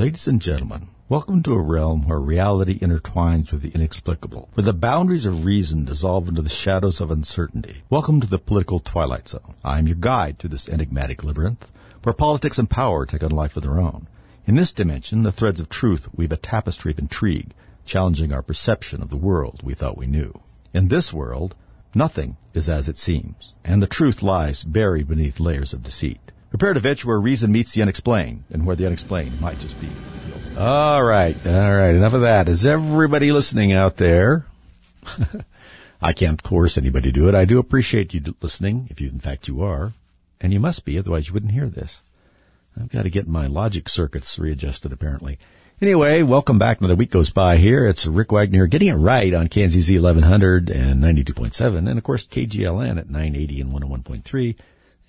Ladies and gentlemen, welcome to a realm where reality intertwines with the inexplicable, where the boundaries of reason dissolve into the shadows of uncertainty. Welcome to the political twilight zone. I am your guide through this enigmatic labyrinth, where politics and power take on life of their own. In this dimension, the threads of truth weave a tapestry of intrigue, challenging our perception of the world we thought we knew. In this world, nothing is as it seems, and the truth lies buried beneath layers of deceit. Prepare to venture where reason meets the unexplained, and where the unexplained might just be. All right, all right, enough of that. Is everybody listening out there? I can't coerce anybody to do it. I do appreciate you listening, if you, in fact, you are. And you must be, otherwise you wouldn't hear this. I've got to get my logic circuits readjusted, apparently. Anyway, welcome back. Another week goes by here. It's Rick Wagner getting it right on KNZZ 1100 and 92.7, and of course KGLN at 980 and 101.3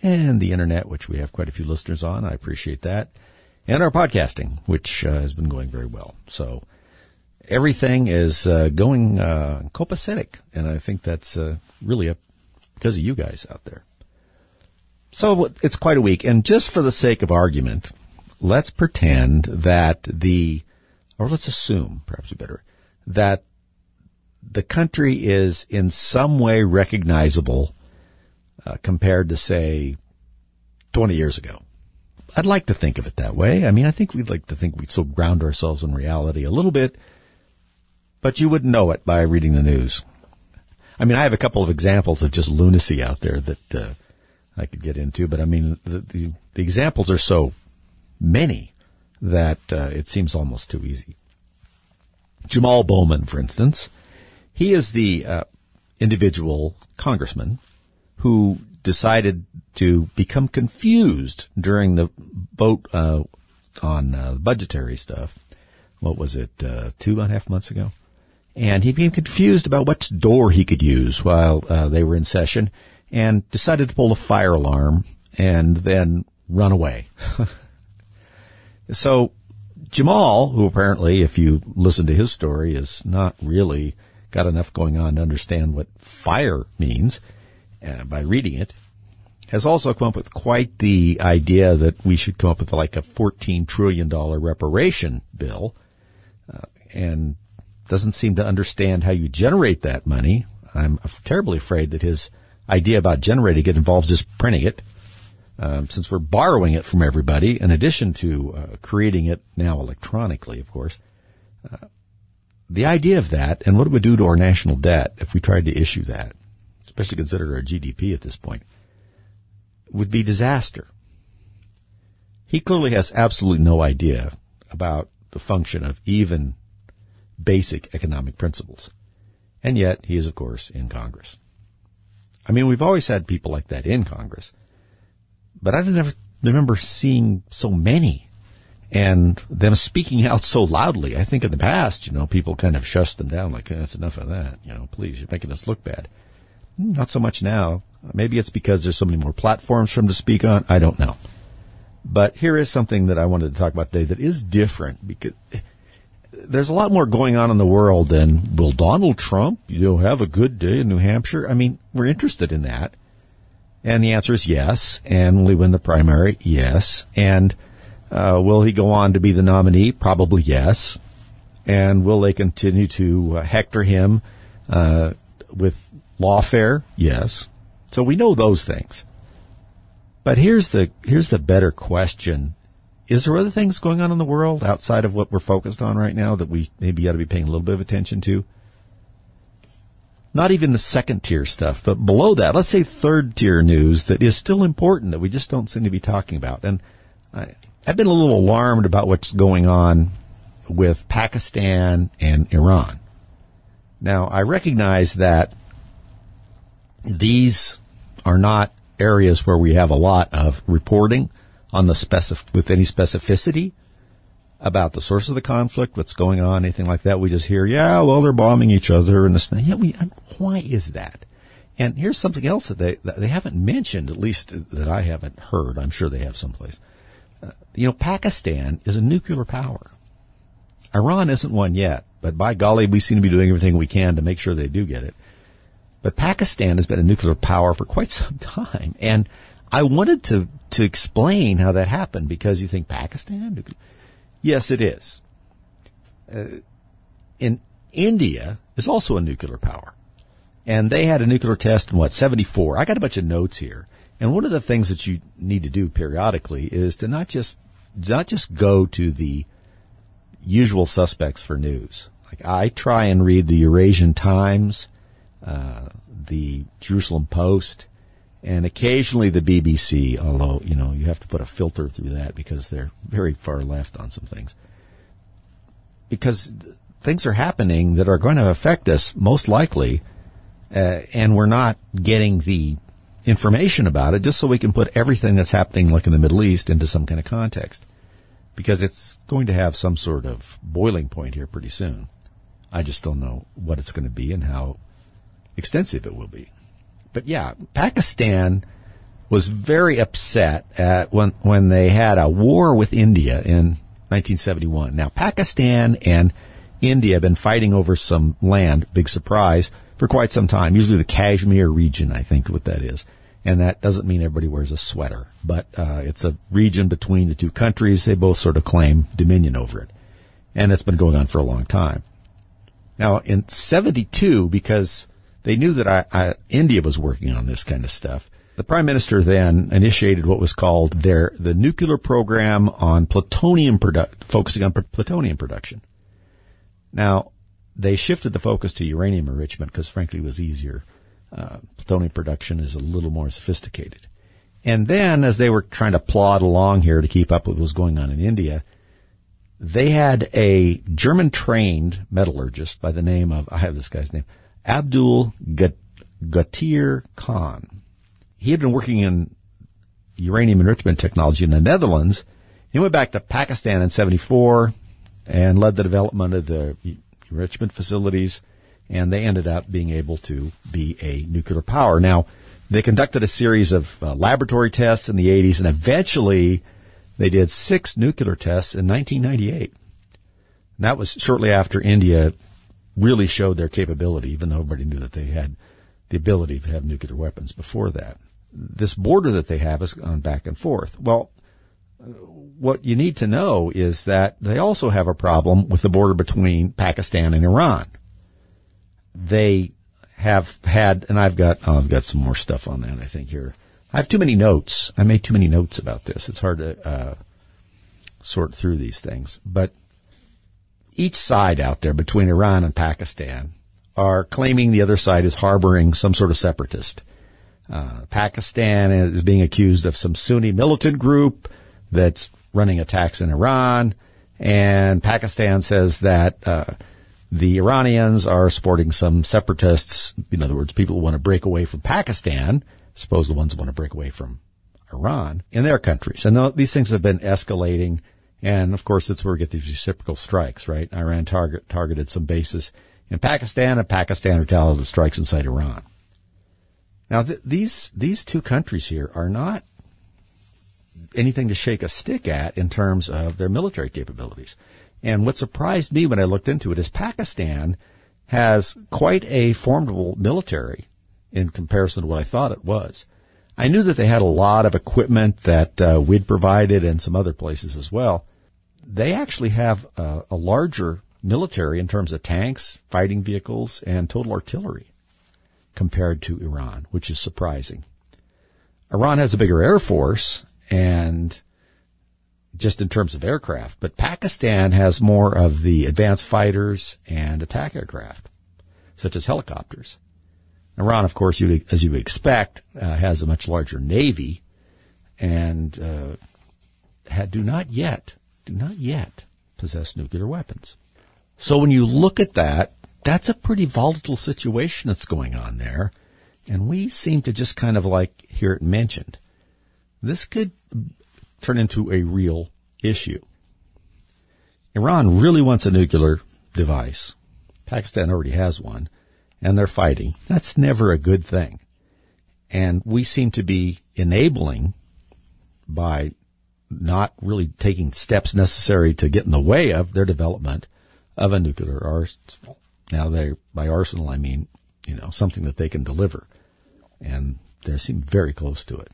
and the internet, which we have quite a few listeners on. I appreciate that. And our podcasting, which uh, has been going very well. So everything is uh, going uh, copacetic, and I think that's uh, really a, because of you guys out there. So it's quite a week, and just for the sake of argument, let's pretend that the, or let's assume, perhaps better, that the country is in some way recognizable uh, compared to, say, 20 years ago. I'd like to think of it that way. I mean, I think we'd like to think we'd still ground ourselves in reality a little bit, but you wouldn't know it by reading the news. I mean, I have a couple of examples of just lunacy out there that uh, I could get into, but I mean, the, the, the examples are so many that uh, it seems almost too easy. Jamal Bowman, for instance, he is the uh, individual congressman who decided to become confused during the vote uh, on uh, budgetary stuff. What was it, uh, two and a half months ago? And he became confused about what door he could use while uh, they were in session and decided to pull the fire alarm and then run away. so Jamal, who apparently, if you listen to his story, is not really got enough going on to understand what fire means, uh, by reading it, has also come up with quite the idea that we should come up with like a $14 trillion reparation bill, uh, and doesn't seem to understand how you generate that money. I'm terribly afraid that his idea about generating it involves just printing it. Um, since we're borrowing it from everybody, in addition to uh, creating it now electronically, of course, uh, the idea of that and what it would do to our national debt if we tried to issue that especially considered our GDP at this point, would be disaster. He clearly has absolutely no idea about the function of even basic economic principles. And yet he is, of course, in Congress. I mean, we've always had people like that in Congress, but I never remember seeing so many and them speaking out so loudly. I think in the past, you know, people kind of shushed them down like, that's enough of that. You know, please, you're making us look bad. Not so much now. Maybe it's because there's so many more platforms for him to speak on. I don't know. But here is something that I wanted to talk about today that is different because there's a lot more going on in the world than will Donald Trump, you know, have a good day in New Hampshire? I mean, we're interested in that. And the answer is yes. And will he win the primary? Yes. And uh, will he go on to be the nominee? Probably yes. And will they continue to uh, hector him uh, with Lawfare, yes. So we know those things. But here's the here's the better question. Is there other things going on in the world outside of what we're focused on right now that we maybe ought to be paying a little bit of attention to? Not even the second tier stuff, but below that, let's say third tier news that is still important that we just don't seem to be talking about. And I, I've been a little alarmed about what's going on with Pakistan and Iran. Now, I recognize that these are not areas where we have a lot of reporting on the specific with any specificity about the source of the conflict, what's going on, anything like that. We just hear, yeah, well, they're bombing each other and this. Yeah, we. Why is that? And here's something else that they that they haven't mentioned, at least that I haven't heard. I'm sure they have someplace. Uh, you know, Pakistan is a nuclear power. Iran isn't one yet, but by golly, we seem to be doing everything we can to make sure they do get it. But Pakistan has been a nuclear power for quite some time. And I wanted to, to explain how that happened because you think Pakistan? Yes, it is. Uh, in India is also a nuclear power. And they had a nuclear test in what, 74. I got a bunch of notes here. And one of the things that you need to do periodically is to not just, not just go to the usual suspects for news. Like I try and read the Eurasian Times, uh, the Jerusalem Post, and occasionally the BBC, although, you know, you have to put a filter through that because they're very far left on some things. Because things are happening that are going to affect us most likely, uh, and we're not getting the information about it just so we can put everything that's happening like in the Middle East into some kind of context. Because it's going to have some sort of boiling point here pretty soon. I just don't know what it's going to be and how extensive it will be. But yeah, Pakistan was very upset at when when they had a war with India in 1971. Now Pakistan and India have been fighting over some land, big surprise, for quite some time. Usually the Kashmir region, I think what that is. And that doesn't mean everybody wears a sweater, but uh, it's a region between the two countries. They both sort of claim dominion over it. And it's been going on for a long time. Now, in 72, because they knew that I, I, India was working on this kind of stuff. The prime minister then initiated what was called their the nuclear program on plutonium product, focusing on plutonium production. Now, they shifted the focus to uranium enrichment because, frankly, it was easier. Uh, plutonium production is a little more sophisticated. And then, as they were trying to plod along here to keep up with what was going on in India, they had a German trained metallurgist by the name of, I have this guy's name, Abdul Qadeer Khan. He had been working in uranium enrichment technology in the Netherlands. He went back to Pakistan in 74 and led the development of the enrichment facilities, and they ended up being able to be a nuclear power. Now, they conducted a series of uh, laboratory tests in the 80s, and eventually they did six nuclear tests in 1998. And that was shortly after India really showed their capability, even though everybody knew that they had the ability to have nuclear weapons before that. This border that they have has gone back and forth. Well, what you need to know is that they also have a problem with the border between Pakistan and Iran. They have had, and I've got, oh, I've got some more stuff on that, I think here. I have too many notes. I made too many notes about this. It's hard to, uh, sort through these things. But each side out there between Iran and Pakistan are claiming the other side is harboring some sort of separatist. Uh, Pakistan is being accused of some Sunni militant group that's running attacks in Iran, and Pakistan says that uh, the Iranians are supporting some separatists. In other words, people who want to break away from Pakistan, suppose the ones who want to break away from Iran in their countries. And these things have been escalating and of course, that's where we get these reciprocal strikes, right? Iran target, targeted some bases in Pakistan and Pakistan retaliated strikes inside Iran. Now, th- these, these two countries here are not anything to shake a stick at in terms of their military capabilities. And what surprised me when I looked into it is Pakistan has quite a formidable military in comparison to what I thought it was. I knew that they had a lot of equipment that uh, we'd provided and some other places as well they actually have a, a larger military in terms of tanks, fighting vehicles, and total artillery compared to Iran, which is surprising. Iran has a bigger air force and just in terms of aircraft, but Pakistan has more of the advanced fighters and attack aircraft, such as helicopters. Iran, of course, you, as you would expect, uh, has a much larger navy and uh, had, do not yet do not yet possess nuclear weapons. So when you look at that, that's a pretty volatile situation that's going on there. And we seem to just kind of like hear it mentioned. This could turn into a real issue. Iran really wants a nuclear device. Pakistan already has one and they're fighting. That's never a good thing. And we seem to be enabling by not really taking steps necessary to get in the way of their development of a nuclear arsenal. Now they, by arsenal, I mean, you know, something that they can deliver. And they seem very close to it.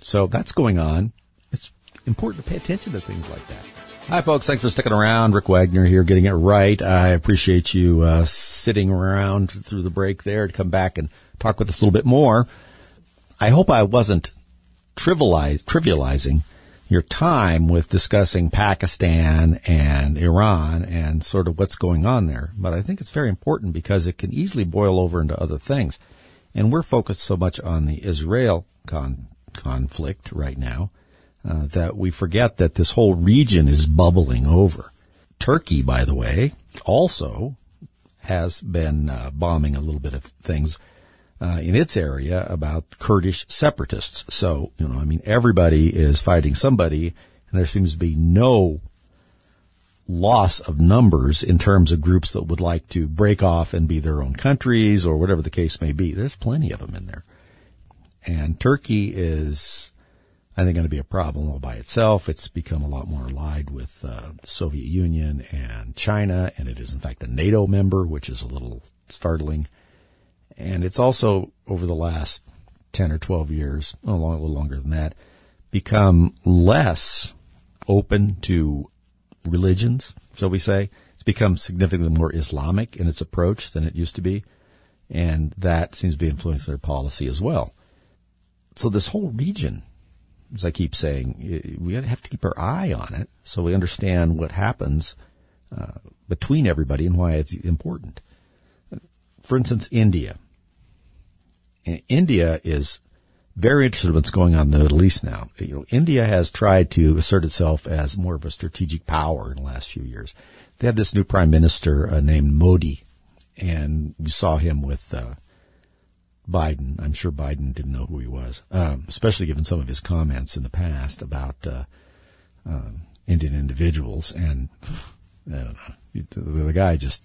So that's going on. It's important to pay attention to things like that. Hi, folks. Thanks for sticking around. Rick Wagner here, getting it right. I appreciate you uh, sitting around through the break there to come back and talk with us a little bit more. I hope I wasn't trivializing your time with discussing Pakistan and Iran and sort of what's going on there. But I think it's very important because it can easily boil over into other things. And we're focused so much on the Israel con- conflict right now uh, that we forget that this whole region is bubbling over. Turkey, by the way, also has been uh, bombing a little bit of things uh, in its area about Kurdish separatists. So, you know, I mean, everybody is fighting somebody, and there seems to be no loss of numbers in terms of groups that would like to break off and be their own countries or whatever the case may be. There's plenty of them in there. And Turkey is, I think, going to be a problem all by itself. It's become a lot more allied with uh, the Soviet Union and China, and it is in fact a NATO member, which is a little startling. And it's also over the last 10 or 12 years, a little longer than that, become less open to religions, shall we say. It's become significantly more Islamic in its approach than it used to be. And that seems to be influencing their policy as well. So this whole region, as I keep saying, we have to keep our eye on it so we understand what happens uh, between everybody and why it's important. For instance, India. India is very interested in what's going on in the Middle East now. You know, India has tried to assert itself as more of a strategic power in the last few years. They have this new prime minister uh, named Modi, and we saw him with uh, Biden. I'm sure Biden didn't know who he was, um, especially given some of his comments in the past about uh, um, Indian individuals. And I don't know, the, the guy just,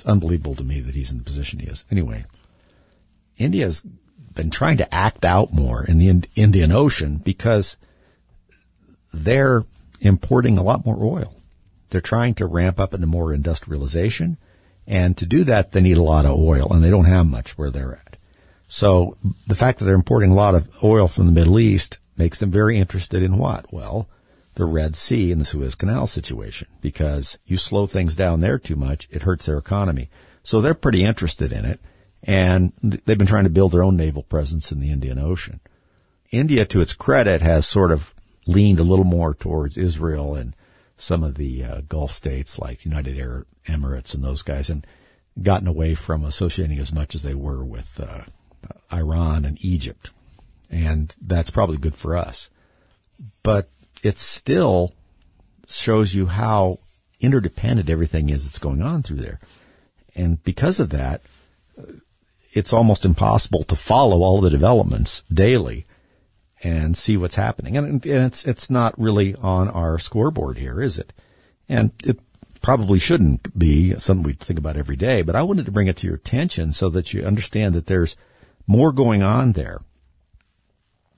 it's unbelievable to me that he's in the position he is. Anyway, India's been trying to act out more in the Indian Ocean because they're importing a lot more oil. They're trying to ramp up into more industrialization. And to do that, they need a lot of oil and they don't have much where they're at. So the fact that they're importing a lot of oil from the Middle East makes them very interested in what? Well, the Red Sea and the Suez Canal situation because you slow things down there too much, it hurts their economy. So they're pretty interested in it and they've been trying to build their own naval presence in the Indian Ocean. India, to its credit, has sort of leaned a little more towards Israel and some of the uh, Gulf states like United Arab Emirates and those guys, and gotten away from associating as much as they were with uh, Iran and Egypt, and that's probably good for us. But it still shows you how interdependent everything is that's going on through there, and because of that, it's almost impossible to follow all the developments daily and see what's happening. And, and it's, it's not really on our scoreboard here, is it? And it probably shouldn't be something we think about every day, but I wanted to bring it to your attention so that you understand that there's more going on there.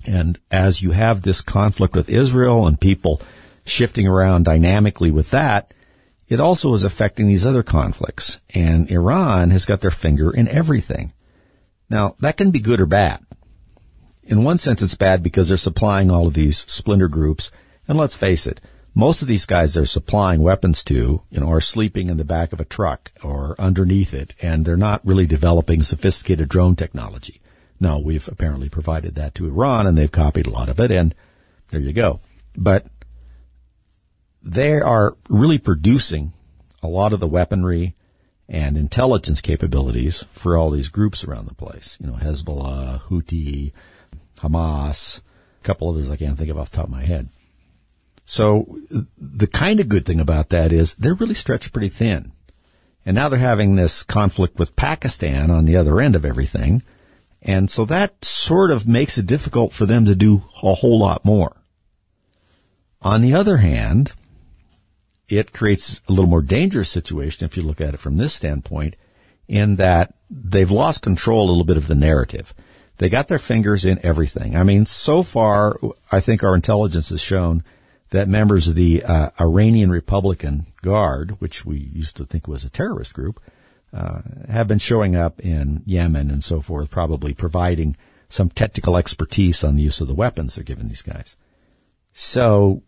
And as you have this conflict with Israel and people shifting around dynamically with that, it also is affecting these other conflicts. And Iran has got their finger in everything. Now, that can be good or bad. In one sense, it's bad because they're supplying all of these splinter groups. And let's face it, most of these guys they're supplying weapons to, you know, are sleeping in the back of a truck or underneath it, and they're not really developing sophisticated drone technology. No, we've apparently provided that to Iran, and they've copied a lot of it, and there you go. But they are really producing a lot of the weaponry and intelligence capabilities for all these groups around the place. You know, Hezbollah, Houthi, Hamas, a couple others I can't think of off the top of my head. So the kind of good thing about that is they're really stretched pretty thin. And now they're having this conflict with Pakistan on the other end of everything. And so that sort of makes it difficult for them to do a whole lot more. On the other hand, it creates a little more dangerous situation if you look at it from this standpoint, in that they've lost control a little bit of the narrative. They got their fingers in everything. I mean, so far, I think our intelligence has shown that members of the uh, Iranian Republican Guard, which we used to think was a terrorist group, uh, have been showing up in Yemen and so forth, probably providing some technical expertise on the use of the weapons they're giving these guys. So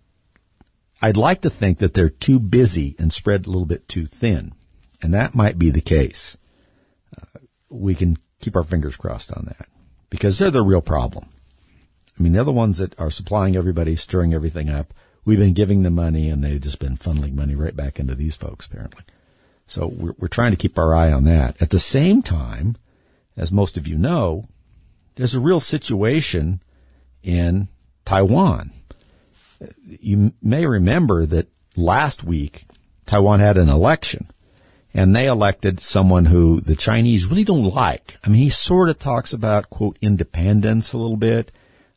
I'd like to think that they're too busy and spread a little bit too thin. And that might be the case. Uh, we can keep our fingers crossed on that because they're the real problem. I mean, they're the ones that are supplying everybody, stirring everything up. We've been giving them money and they've just been funneling money right back into these folks, apparently. So we're, we're trying to keep our eye on that. At the same time, as most of you know, there's a real situation in Taiwan. You may remember that last week Taiwan had an election and they elected someone who the Chinese really don't like. I mean, he sort of talks about quote independence a little bit,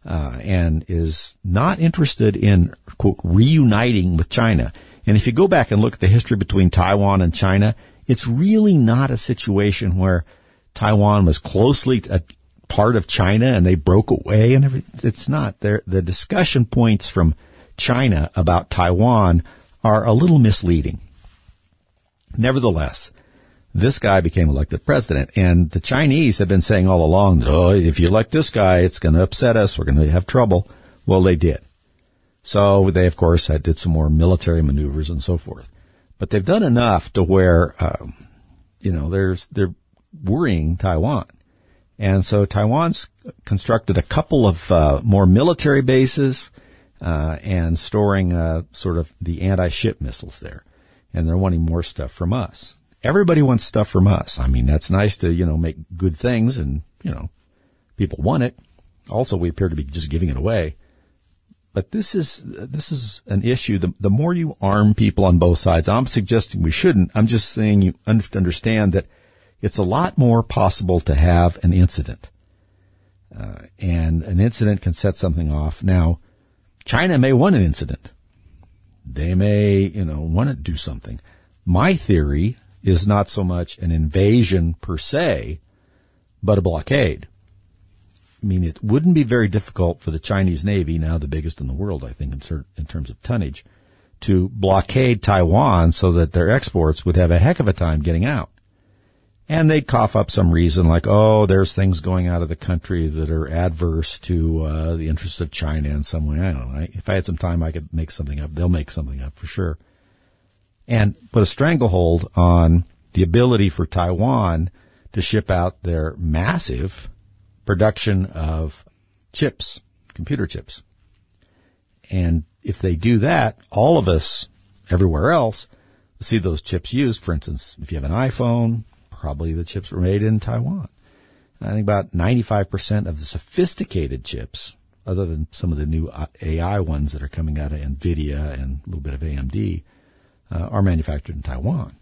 uh, and is not interested in quote reuniting with China. And if you go back and look at the history between Taiwan and China, it's really not a situation where Taiwan was closely a part of China and they broke away and everything. It's not. There, the discussion points from China about Taiwan are a little misleading. Nevertheless, this guy became elected president, and the Chinese have been saying all along, oh, if you elect this guy, it's going to upset us. We're going to have trouble. Well, they did. So they, of course, did some more military maneuvers and so forth. But they've done enough to where, um, you know, there's, they're worrying Taiwan. And so Taiwan's constructed a couple of uh, more military bases uh, and storing uh, sort of the anti-ship missiles there. And they're wanting more stuff from us. Everybody wants stuff from us. I mean, that's nice to, you know, make good things and, you know, people want it. Also, we appear to be just giving it away. But this is, this is an issue. The, the more you arm people on both sides, I'm suggesting we shouldn't. I'm just saying you understand that it's a lot more possible to have an incident. Uh, and an incident can set something off. Now, China may want an incident. They may, you know, want to do something. My theory is not so much an invasion per se, but a blockade. I mean, it wouldn't be very difficult for the Chinese Navy, now the biggest in the world, I think, in, in terms of tonnage, to blockade Taiwan so that their exports would have a heck of a time getting out. And they'd cough up some reason like, oh, there's things going out of the country that are adverse to uh, the interests of China in some way. I don't know. If I had some time, I could make something up. They'll make something up for sure. And put a stranglehold on the ability for Taiwan to ship out their massive production of chips, computer chips. And if they do that, all of us everywhere else see those chips used. For instance, if you have an iPhone, probably the chips were made in Taiwan. I think about 95% of the sophisticated chips, other than some of the new AI ones that are coming out of NVIDIA and a little bit of AMD, uh, are manufactured in Taiwan.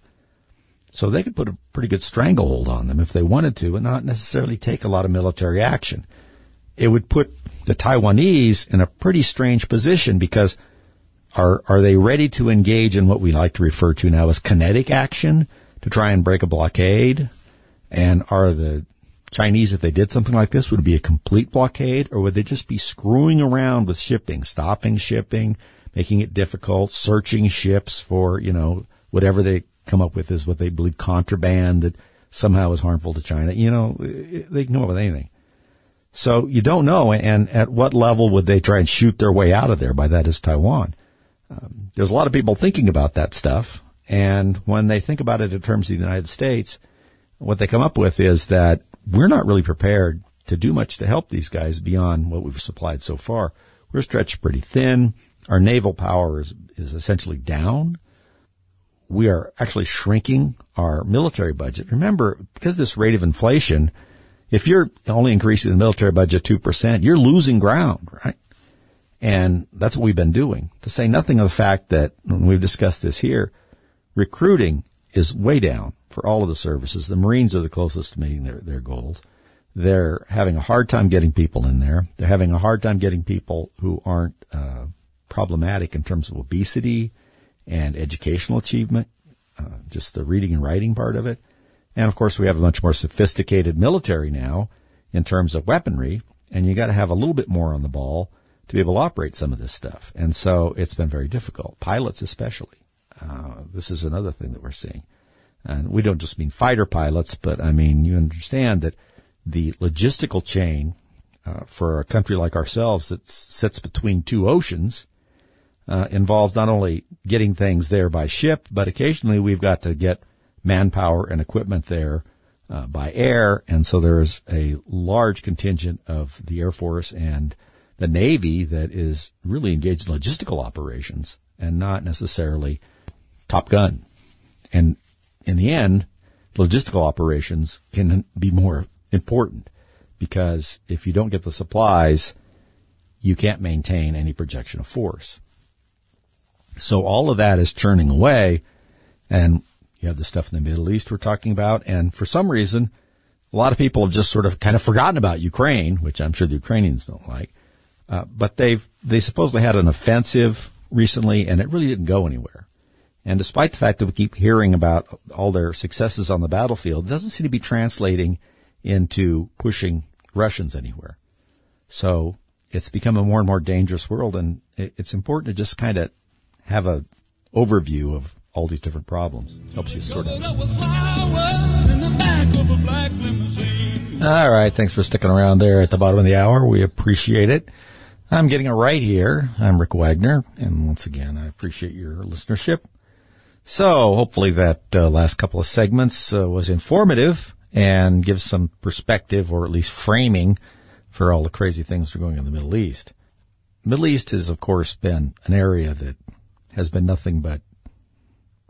So they could put a pretty good stranglehold on them if they wanted to and not necessarily take a lot of military action. It would put the Taiwanese in a pretty strange position because are, are they ready to engage in what we like to refer to now as kinetic action? to try and break a blockade? And are the Chinese, if they did something like this, would it be a complete blockade or would they just be screwing around with shipping, stopping shipping, making it difficult, searching ships for, you know, whatever they come up with is what they believe contraband that somehow is harmful to China. You know, they can come up with anything. So you don't know, and at what level would they try and shoot their way out of there? By that is Taiwan. Um, there's a lot of people thinking about that stuff. And when they think about it in terms of the United States, what they come up with is that we're not really prepared to do much to help these guys beyond what we've supplied so far. We're stretched pretty thin. Our naval power is, is essentially down. We are actually shrinking our military budget. Remember, because this rate of inflation, if you're only increasing the military budget 2%, you're losing ground, right? And that's what we've been doing. To say nothing of the fact that, and we've discussed this here, Recruiting is way down for all of the services. The Marines are the closest to meeting their, their goals. They're having a hard time getting people in there. They're having a hard time getting people who aren't uh, problematic in terms of obesity and educational achievement, uh, just the reading and writing part of it. And of course, we have a much more sophisticated military now in terms of weaponry, and you got to have a little bit more on the ball to be able to operate some of this stuff. And so it's been very difficult, pilots especially. Uh, this is another thing that we're seeing. And we don't just mean fighter pilots, but I mean, you understand that the logistical chain uh, for a country like ourselves that sits between two oceans, uh, involves not only getting things there by ship, but occasionally we've got to get manpower and equipment there uh, by air. And so there's a large contingent of the Air Force and the Navy that is really engaged in logistical operations and not necessarily Top Gun. And in the end, logistical operations can be more important because if you don't get the supplies, you can't maintain any projection of force. So all of that is churning away and you have the stuff in the Middle East we're talking about. And for some reason, a lot of people have just sort of kind of forgotten about Ukraine, which I'm sure the Ukrainians don't like. Uh, but they've, they supposedly had an offensive recently and it really didn't go anywhere. And despite the fact that we keep hearing about all their successes on the battlefield, it doesn't seem to be translating into pushing Russians anywhere. So it's become a more and more dangerous world and it's important to just kind of have a overview of all these different problems. Helps you sort of. All right. Thanks for sticking around there at the bottom of the hour. We appreciate it. I'm getting it right here. I'm Rick Wagner. And once again, I appreciate your listenership. So hopefully that uh, last couple of segments uh, was informative and gives some perspective or at least framing for all the crazy things that are going on in the Middle East. Middle East has, of course, been an area that has been nothing but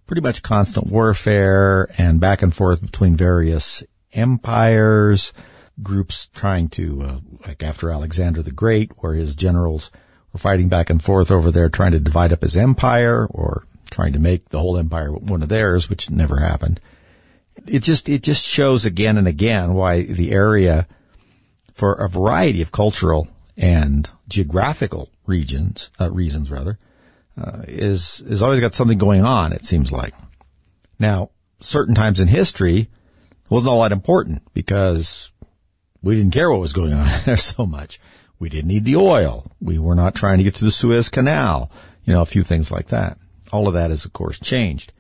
pretty much constant warfare and back and forth between various empires, groups trying to, uh, like after Alexander the Great, where his generals were fighting back and forth over there trying to divide up his empire or trying to make the whole empire one of theirs, which never happened. It just, it just shows again and again why the area for a variety of cultural and geographical regions, uh, reasons rather, uh, is is always got something going on. It seems like. Now, certain times in history wasn't all that important because we didn't care what was going on there so much. We didn't need the oil. We were not trying to get to the Suez Canal. You know, a few things like that. All of that has, of course, changed.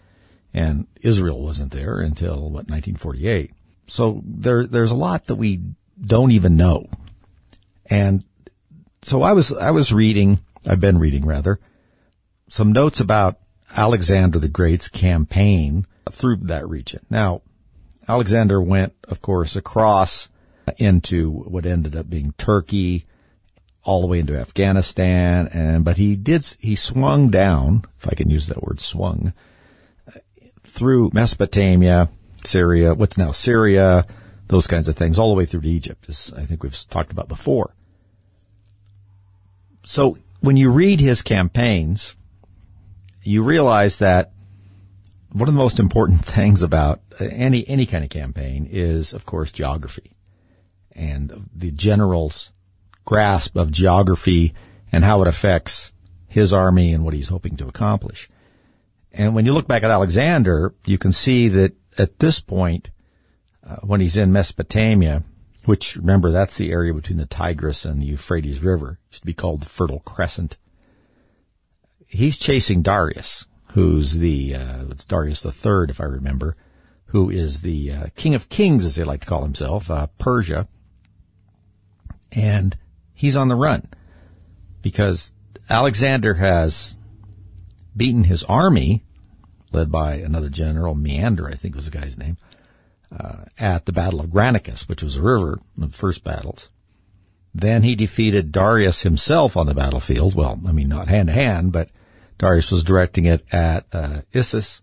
And Israel wasn't there until, what, 1948. So there, there's a lot that we don't even know. And so I was, I was reading, I've been reading rather, some notes about Alexander the Great's campaign through that region. Now, Alexander went, of course, across into what ended up being Turkey, all the way into Afghanistan, and but he did he swung down, if I can use that word, swung through Mesopotamia, Syria, what's now Syria, those kinds of things, all the way through to Egypt, as I think we've talked about before. So when you read his campaigns, you realize that one of the most important things about any any kind of campaign is, of course, geography and the general's grasp of geography and how it affects his army and what he's hoping to accomplish. And when you look back at Alexander, you can see that at this point, uh, when he's in Mesopotamia, which remember that's the area between the Tigris and the Euphrates River, used to be called the Fertile Crescent he's chasing Darius, who's the uh, it's Darius the Third, if I remember, who is the uh, King of Kings, as they like to call himself, uh, Persia, and he's on the run because Alexander has beaten his army, led by another general, Meander, I think was the guy's name, uh, at the Battle of Granicus, which was a river, the first battles. Then he defeated Darius himself on the battlefield. Well, I mean, not hand to hand, but Darius was directing it at uh, Issus.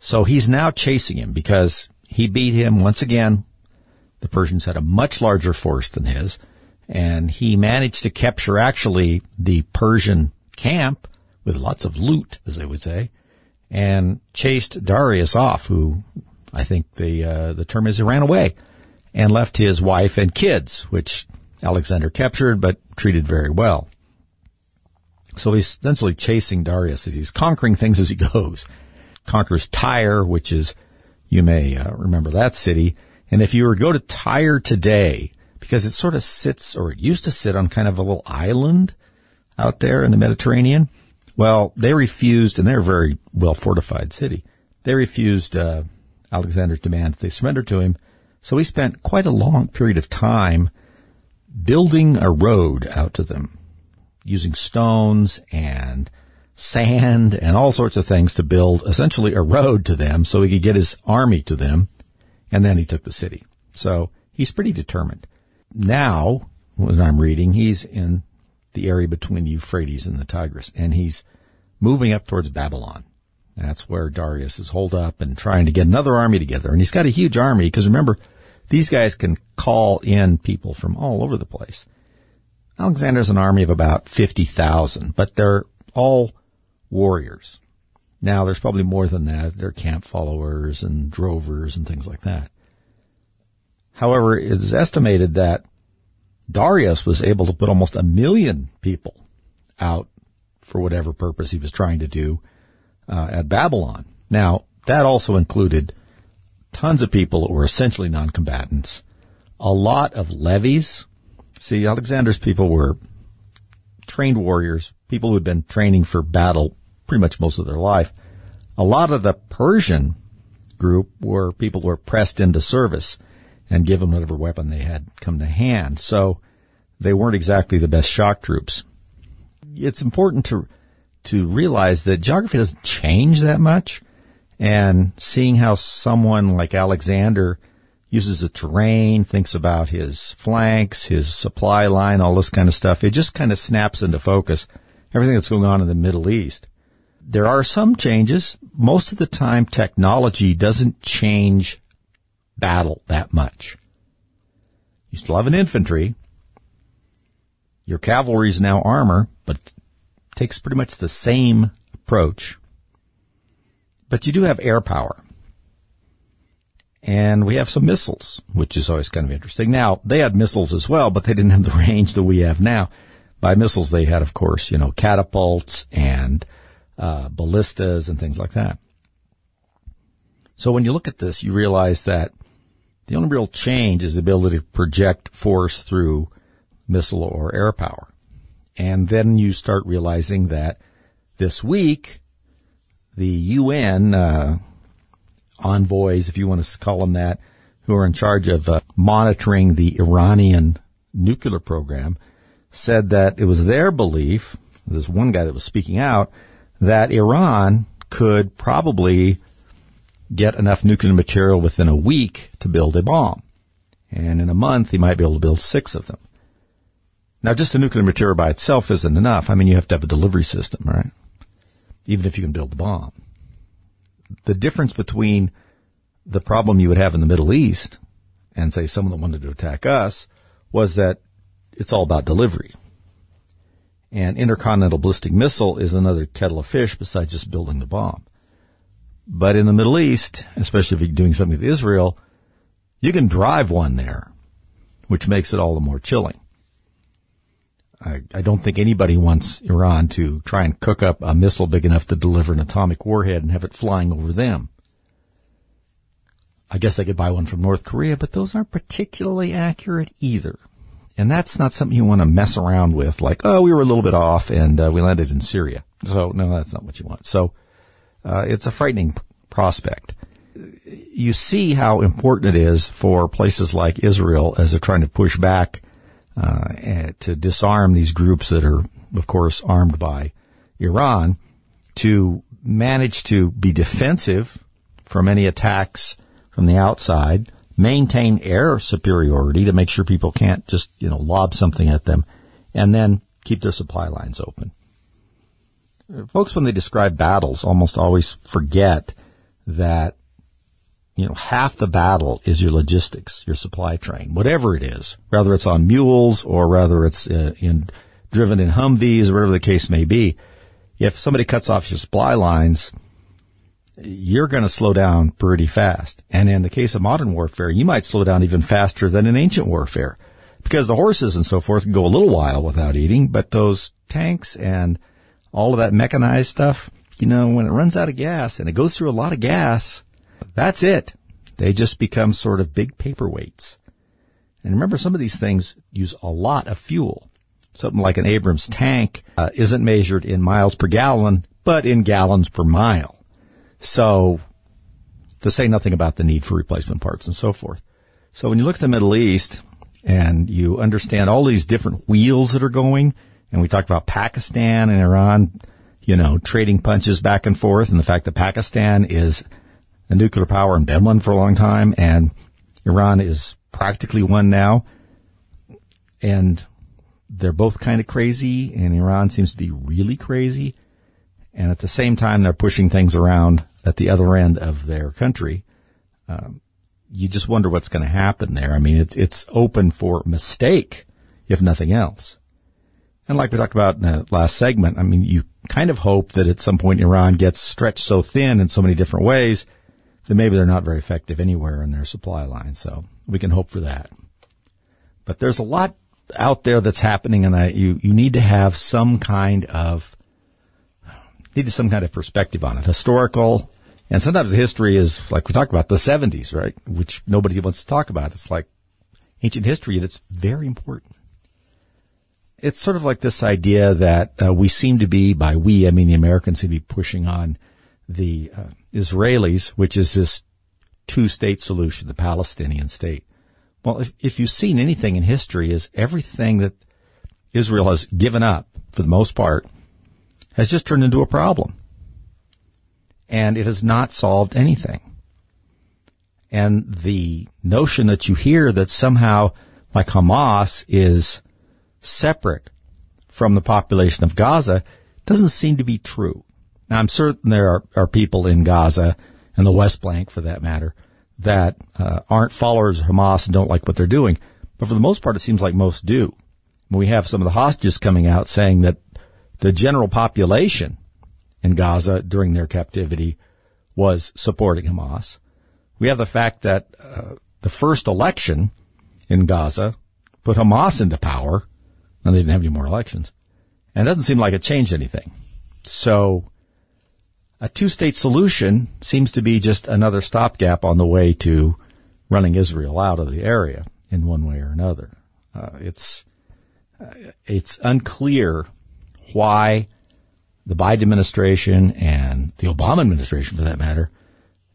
So he's now chasing him because he beat him once again. The Persians had a much larger force than his, and he managed to capture actually the Persian camp with lots of loot, as they would say, and chased Darius off, who I think the uh, the term is he ran away and left his wife and kids, which Alexander captured but treated very well. So he's essentially chasing Darius as he's conquering things as he goes. Conquers Tyre, which is, you may uh, remember that city. And if you were to go to Tyre today, because it sort of sits, or it used to sit on kind of a little island out there in the Mediterranean, well, they refused, and they're a very well fortified city. They refused uh, Alexander's demand. They surrendered to him. So he spent quite a long period of time building a road out to them. using stones and sand and all sorts of things to build essentially a road to them so he could get his army to them. And then he took the city. So he's pretty determined. Now, when I'm reading, he's in the area between the Euphrates and the Tigris and he's moving up towards Babylon. That's where Darius is holed up and trying to get another army together. And he's got a huge army because remember, these guys can call in people from all over the place. Alexander's an army of about 50,000, but they're all warriors. Now there's probably more than that. They're camp followers and drovers and things like that. However, it is estimated that Darius was able to put almost a million people out for whatever purpose he was trying to do uh, at Babylon. Now, that also included tons of people who were essentially non-combatants, a lot of levies. See, Alexander's people were trained warriors, people who had been training for battle pretty much most of their life. A lot of the Persian group were people who were pressed into service and given whatever weapon they had come to hand. So they weren't exactly the best shock troops. It's important to to realize that geography doesn't change that much. And seeing how someone like Alexander uses the terrain, thinks about his flanks, his supply line, all this kind of stuff, it just kind of snaps into focus everything that's going on in the Middle East. There are some changes. Most of the time, technology doesn't change battle that much. You still have an infantry. Your cavalry is now armor, but takes pretty much the same approach. But you do have air power. And we have some missiles, which is always kind of interesting. Now, they had missiles as well, but they didn't have the range that we have now. By missiles, they had, of course, you know, catapults and uh, ballistas and things like that. So when you look at this, you realize that the only real change is the ability to project force through missile or air power. And then you start realizing that this week, the UN uh, envoys, if you want to call them that, who are in charge of uh, monitoring the Iranian nuclear program, said that it was their belief, there's one guy that was speaking out, that Iran could probably get enough nuclear material within a week to build a bomb. And in a month, he might be able to build six of them. Now, just the nuclear material by itself isn't enough. I mean, you have to have a delivery system, right? Even if you can build the bomb. The difference between the problem you would have in the Middle East and say someone that wanted to attack us was that it's all about delivery. And intercontinental ballistic missile is another kettle of fish besides just building the bomb. But in the Middle East, especially if you're doing something with Israel, you can drive one there, which makes it all the more chilling. I, I don't think anybody wants Iran to try and cook up a missile big enough to deliver an atomic warhead and have it flying over them. I guess they could buy one from North Korea, but those aren't particularly accurate either. And that's not something you want to mess around with, like, oh, we were a little bit off and uh, we landed in Syria. So, no, that's not what you want. So, uh, it's a frightening p- prospect. You see how important it is for places like Israel as they're trying to push back uh, to disarm these groups that are, of course, armed by Iran, to manage to be defensive from any attacks from the outside, maintain air superiority to make sure people can't just, you know, lob something at them, and then keep their supply lines open. Folks, when they describe battles, almost always forget that you know, half the battle is your logistics, your supply train, whatever it is, whether it's on mules or whether it's uh, in driven in Humvees or whatever the case may be. If somebody cuts off your supply lines, you're going to slow down pretty fast. And in the case of modern warfare, you might slow down even faster than in ancient warfare because the horses and so forth can go a little while without eating, but those tanks and all of that mechanized stuff, you know, when it runs out of gas and it goes through a lot of gas, that's it. They just become sort of big paperweights. And remember, some of these things use a lot of fuel. Something like an Abrams tank uh, isn't measured in miles per gallon, but in gallons per mile. So, to say nothing about the need for replacement parts and so forth. So when you look at the Middle East and you understand all these different wheels that are going, And we talked about Pakistan and Iran, you know, trading punches back and forth and the fact that Pakistan is nuclear power and been for a long time and Iran is practically one now. And they're both kind of crazy and Iran seems to be really crazy. And at the same time, they're pushing things around at the other end of their country. Um, you just wonder what's going to happen there. I mean, it's, it's open for mistake, if nothing else. And like we talked about in the last segment, I mean, you kind of hope that at some point Iran gets stretched so thin in so many different ways that maybe they're not very effective anywhere in their supply line. So we can hope for that. But there's a lot out there that's happening and I, you, you need to have some kind of, need some kind of perspective on it. Historical, and sometimes history is like we talked about the 70s, right? Which nobody wants to talk about. It's like ancient history and it's very important. It's sort of like this idea that uh, we seem to be, by we, I mean the Americans seem to be pushing on the uh, Israelis, which is this two-state solution, the Palestinian state. Well, if, if you've seen anything in history is everything that Israel has given up, for the most part, has just turned into a problem and it has not solved anything. And the notion that you hear that somehow, like Hamas is separate from the population of Gaza doesn't seem to be true. Now, I'm certain there are, are people in Gaza and the West Bank, for that matter, that uh, aren't followers of Hamas and don't like what they're doing. But for the most part, it seems like most do. We have some of the hostages coming out saying that the general population in Gaza during their captivity was supporting Hamas. We have the fact that uh, the first election in Gaza put Hamas into power, and they didn't have any more elections. And it doesn't seem like it changed anything. So a two-state solution seems to be just another stopgap on the way to running Israel out of the area in one way or another. Uh, it's uh, it's unclear why the Biden administration and the Obama administration, for that matter,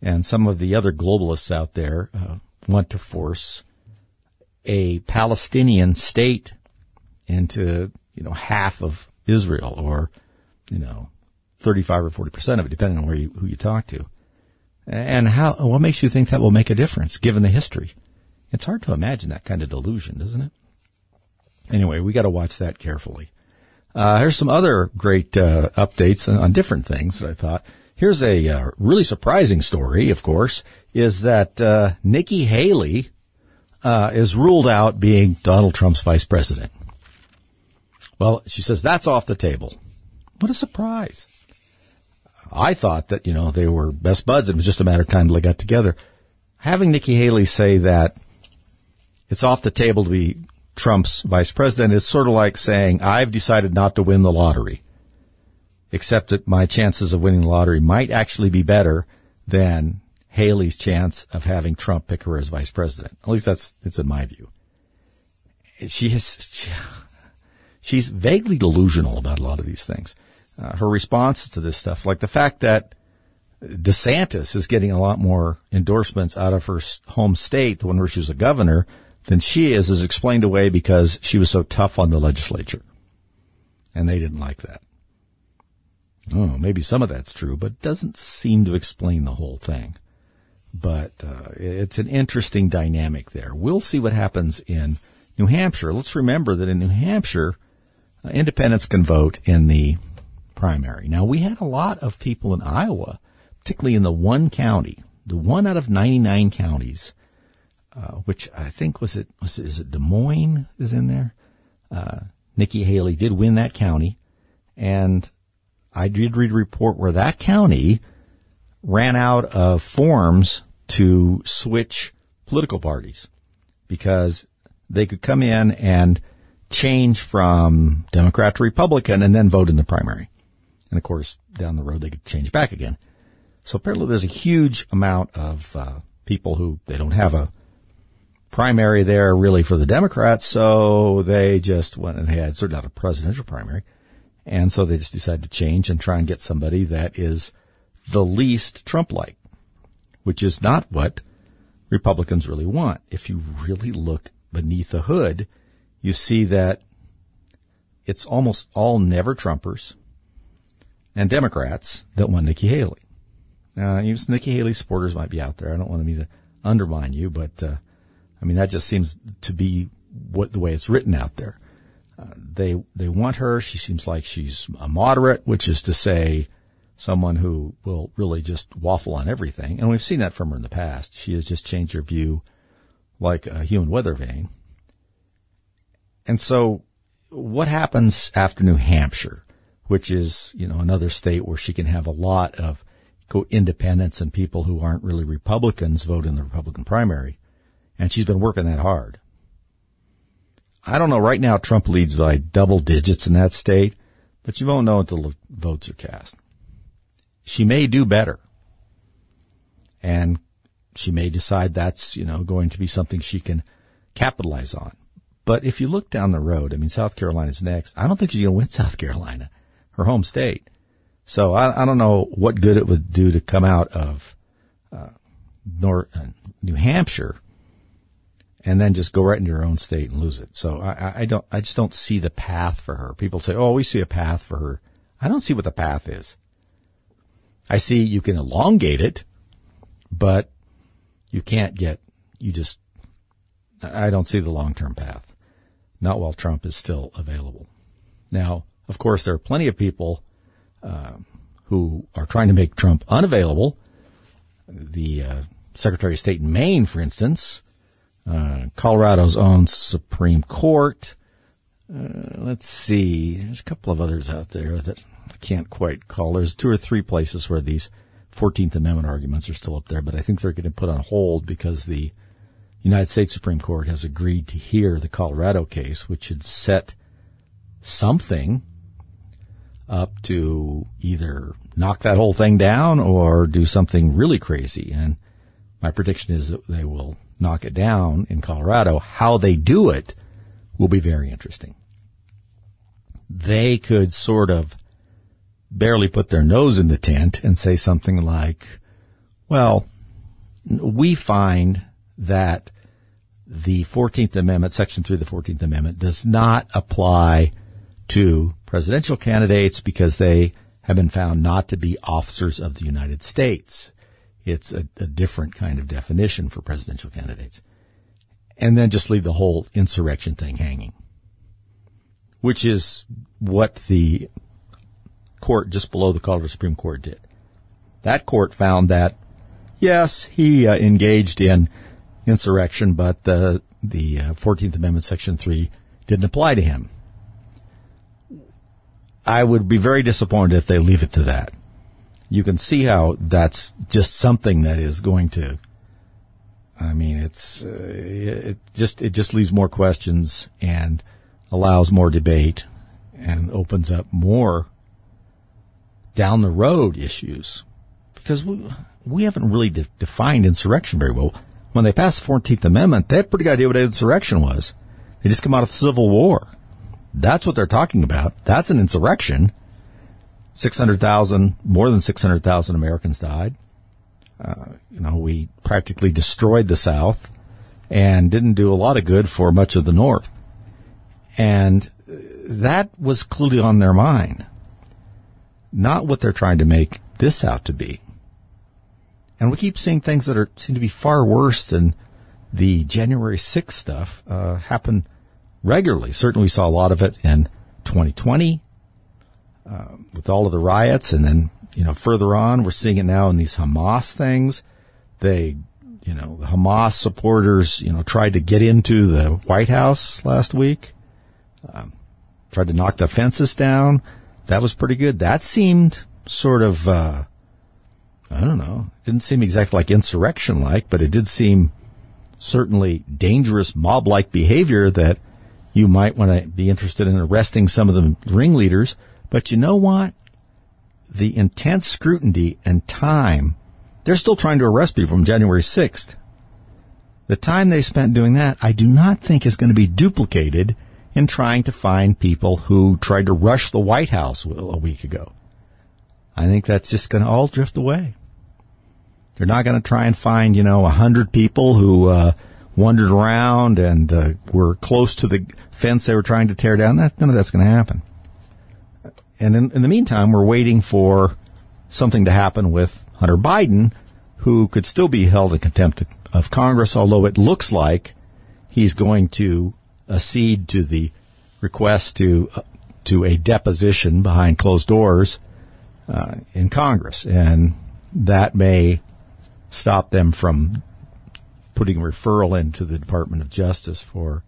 and some of the other globalists out there uh, want to force a Palestinian state into, you know, half of Israel or, you know, 35 or 40% of it, depending on where you, who you talk to. And how, what makes you think that will make a difference given the history? It's hard to imagine that kind of delusion, isn't it? Anyway, we got to watch that carefully. Uh, here's some other great uh, updates on, different things that I thought. Here's a uh, really surprising story, of course, is that uh, Nikki Haley uh, is ruled out being Donald Trump's vice president. Well, she says that's off the table. What a surprise. I thought that, you know, they were best buds. It was just a matter of time till they got together. Having Nikki Haley say that it's off the table to be Trump's vice president is sort of like saying, I've decided not to win the lottery, except that my chances of winning the lottery might actually be better than Haley's chance of having Trump pick her as vice president. At least that's, it's in my view. She she, she's vaguely delusional about a lot of these things. Uh, her responses to this stuff, like the fact that DeSantis is getting a lot more endorsements out of her home state, the one where she was a governor, than she is is explained away because she was so tough on the legislature. And they didn't like that. Oh, maybe some of that's true, but it doesn't seem to explain the whole thing. But uh, it's an interesting dynamic there. We'll see what happens in New Hampshire. Let's remember that in New Hampshire, uh, independents can vote in the primary. Now, we had a lot of people in Iowa, particularly in the one county, the one out of 99 counties uh, which I think was it was it, is it Des Moines is in there. Uh, Nikki Haley did win that county, and I did read a report where that county ran out of forms to switch political parties because they could come in and change from Democrat to Republican and then vote in the primary. And of course, down the road they could change back again. So apparently there's a huge amount of uh, people who they don't have a primary there really for the Democrats, so they just went and had certainly not a presidential primary. And so they just decided to change and try and get somebody that is the least Trump-like, which is not what Republicans really want. If you really look beneath the hood, you see that it's almost all never Trumpers and Democrats that want Nikki Haley. Uh, even Nikki Haley supporters might be out there. I don't want me to undermine you, but uh, I mean that just seems to be what the way it's written out there. Uh, they they want her. She seems like she's a moderate, which is to say, someone who will really just waffle on everything. And we've seen that from her in the past. She has just changed her view like a human weather vane. And so what happens after New Hampshire, which is, you know, another state where she can have a lot of independents and people who aren't really Republicans vote in the Republican primary. And she's been working that hard. I don't know. Right now, Trump leads by double digits in that state, but you won't know until the votes are cast. She may do better. And she may decide that's, you know, going to be something she can capitalize on. But if you look down the road, I mean, South Carolina's next. I don't think she's going to win South Carolina, her home state. So I, I, don't know what good it would do to come out of uh, North, uh, New Hampshire and then just go right into your own state and lose it. So I, I don't, I just don't see the path for her. People say, "Oh, we see a path for her." I don't see what the path is. I see you can elongate it, but you can't get. You just, I don't see the long term path. Not while Trump is still available. Now, of course, there are plenty of people uh, who are trying to make Trump unavailable. The uh, Secretary of State in Maine, for instance, uh, Colorado's own Supreme Court. Uh, let's see. There's a couple of others out there that I can't quite call. There's two or three places where these 14th Amendment arguments are still up there, but I think they're to put on hold because the United States Supreme Court has agreed to hear the Colorado case, which had set something up to either knock that whole thing down or do something really crazy. And my prediction is that they will knock it down in Colorado. How they do it will be very interesting. They could sort of barely put their nose in the tent and say something like, well, we find that the 14th Amendment, Section 3 of the 14th Amendment, does not apply to presidential candidates because they have been found not to be officers of the United States. It's a, a different kind of definition for presidential candidates. And then just leave the whole insurrection thing hanging, which is what the court just below the Colorado Supreme Court did. That court found that, yes, he uh, engaged in insurrection, but the the uh, 14th Amendment, Section 3, didn't apply to him. I would be very disappointed if they leave it to that you can see how that's just something that is going to. I mean, it's uh, it just it just leaves more questions and allows more debate and opens up more down the road issues because we we haven't really de- defined insurrection very well. When they passed the Fourteenth Amendment, they had a pretty good idea what insurrection was. They just come out of the Civil War. That's what they're talking about. That's an insurrection. 600,000, more than 600,000 Americans died. Uh, you know, we practically destroyed the South and didn't do a lot of good for much of the North. And that was clearly on their mind. Not what they're trying to make this out to be. And we keep seeing things that are seem to be far worse than the January 6th stuff uh, happen regularly. Certainly, we saw a lot of it in 2020 uh, with all of the riots, and then you know further on, we're seeing it now in these Hamas things. They, you know, the Hamas supporters, you know, tried to get into the White House last week, um, tried to knock the fences down. That was pretty good. That seemed sort of, uh, I don't know, didn't seem exactly like insurrection like, but it did seem certainly dangerous mob like behavior that you might want to be interested in arresting some of the ringleaders. But you know what? The intense scrutiny and time, they're still trying to arrest people from January 6th. The time they spent doing that, I do not think is going to be duplicated in trying to find people who tried to rush the White House a week ago. I think that's just going to all drift away. They're not going to try and find, you know, a hundred people who uh, wandered around and uh, were close to the fence they were trying to tear down. That, none of that's going to happen. And in, in the meantime, we're waiting for something to happen with Hunter Biden, who could still be held in contempt of Congress, although it looks like he's going to accede to the request to uh, to a deposition behind closed doors uh, in Congress, and that may stop them from putting a referral into the Department of Justice for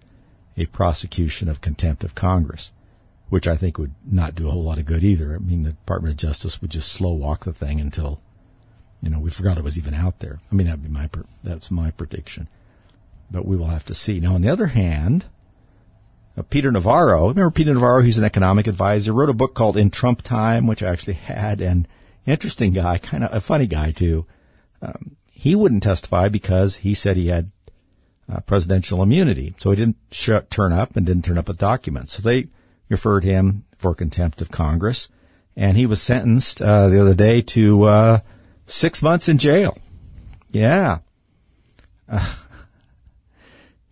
a prosecution of contempt of Congress, which I think would not do a whole lot of good either. I mean, the Department of Justice would just slow walk the thing until, you know, we forgot it was even out there. I mean, that'd be my that's my prediction, but we will have to see. Now, on the other hand, uh, Peter Navarro, remember Peter Navarro? He's an economic advisor. Wrote a book called In Trump Time, which I actually had, and interesting guy, kind of a funny guy too. Um, he wouldn't testify because he said he had uh, presidential immunity. So he didn't sh- turn up and didn't turn up with documents. So they referred him for contempt of Congress. And he was sentenced uh, the other day to uh, six months in jail. Yeah.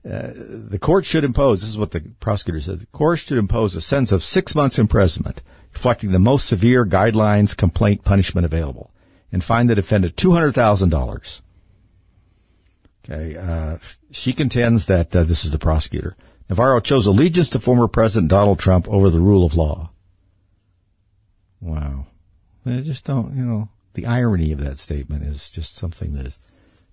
Uh, the court should impose, this is what the prosecutor said, the court should impose a sentence of six months imprisonment, reflecting the most severe guidelines complaint punishment available and fine the defendant $200,000. Okay, uh, she contends that uh, this is the prosecutor. Navarro chose allegiance to former President Donald Trump over the rule of law. Wow. I just don't, you know, the irony of that statement is just something that is,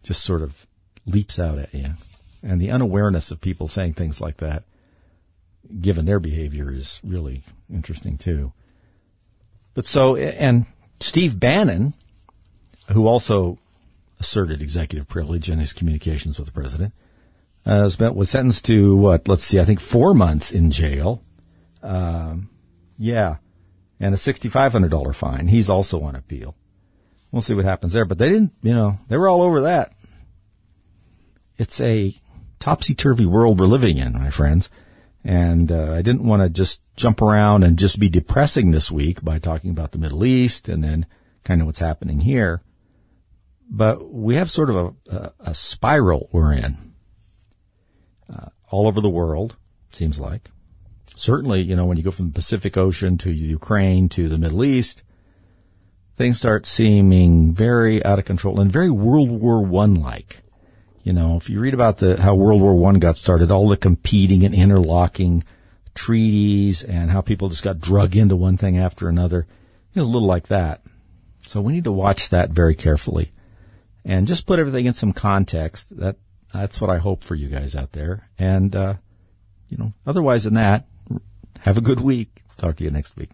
just sort of leaps out at you. And the unawareness of people saying things like that, given their behavior, is really interesting too. But so, and Steve Bannon, who also asserted executive privilege in his communications with the president, uh, was sentenced to what? Let's see, I think four months in jail. Um, yeah, and a sixty-five hundred dollar fine. He's also on appeal. We'll see what happens there. But they didn't, you know, they were all over that. It's a topsy-turvy world we're living in, my friends. And uh, I didn't want to just jump around and just be depressing this week by talking about the Middle East and then kind of what's happening here but we have sort of a, a, a spiral we're in uh, all over the world, seems like. Certainly, you know, when you go from the Pacific Ocean to Ukraine to the Middle East, things start seeming very out of control and very World War One like. You know, if you read about the how World War One got started, all the competing and interlocking treaties and how people just got drug into one thing after another, it was a little like that. So we need to watch that very carefully and just put everything in some context. That that's what I hope for you guys out there. And uh, you know, otherwise than that, have a good week. Talk to you next week.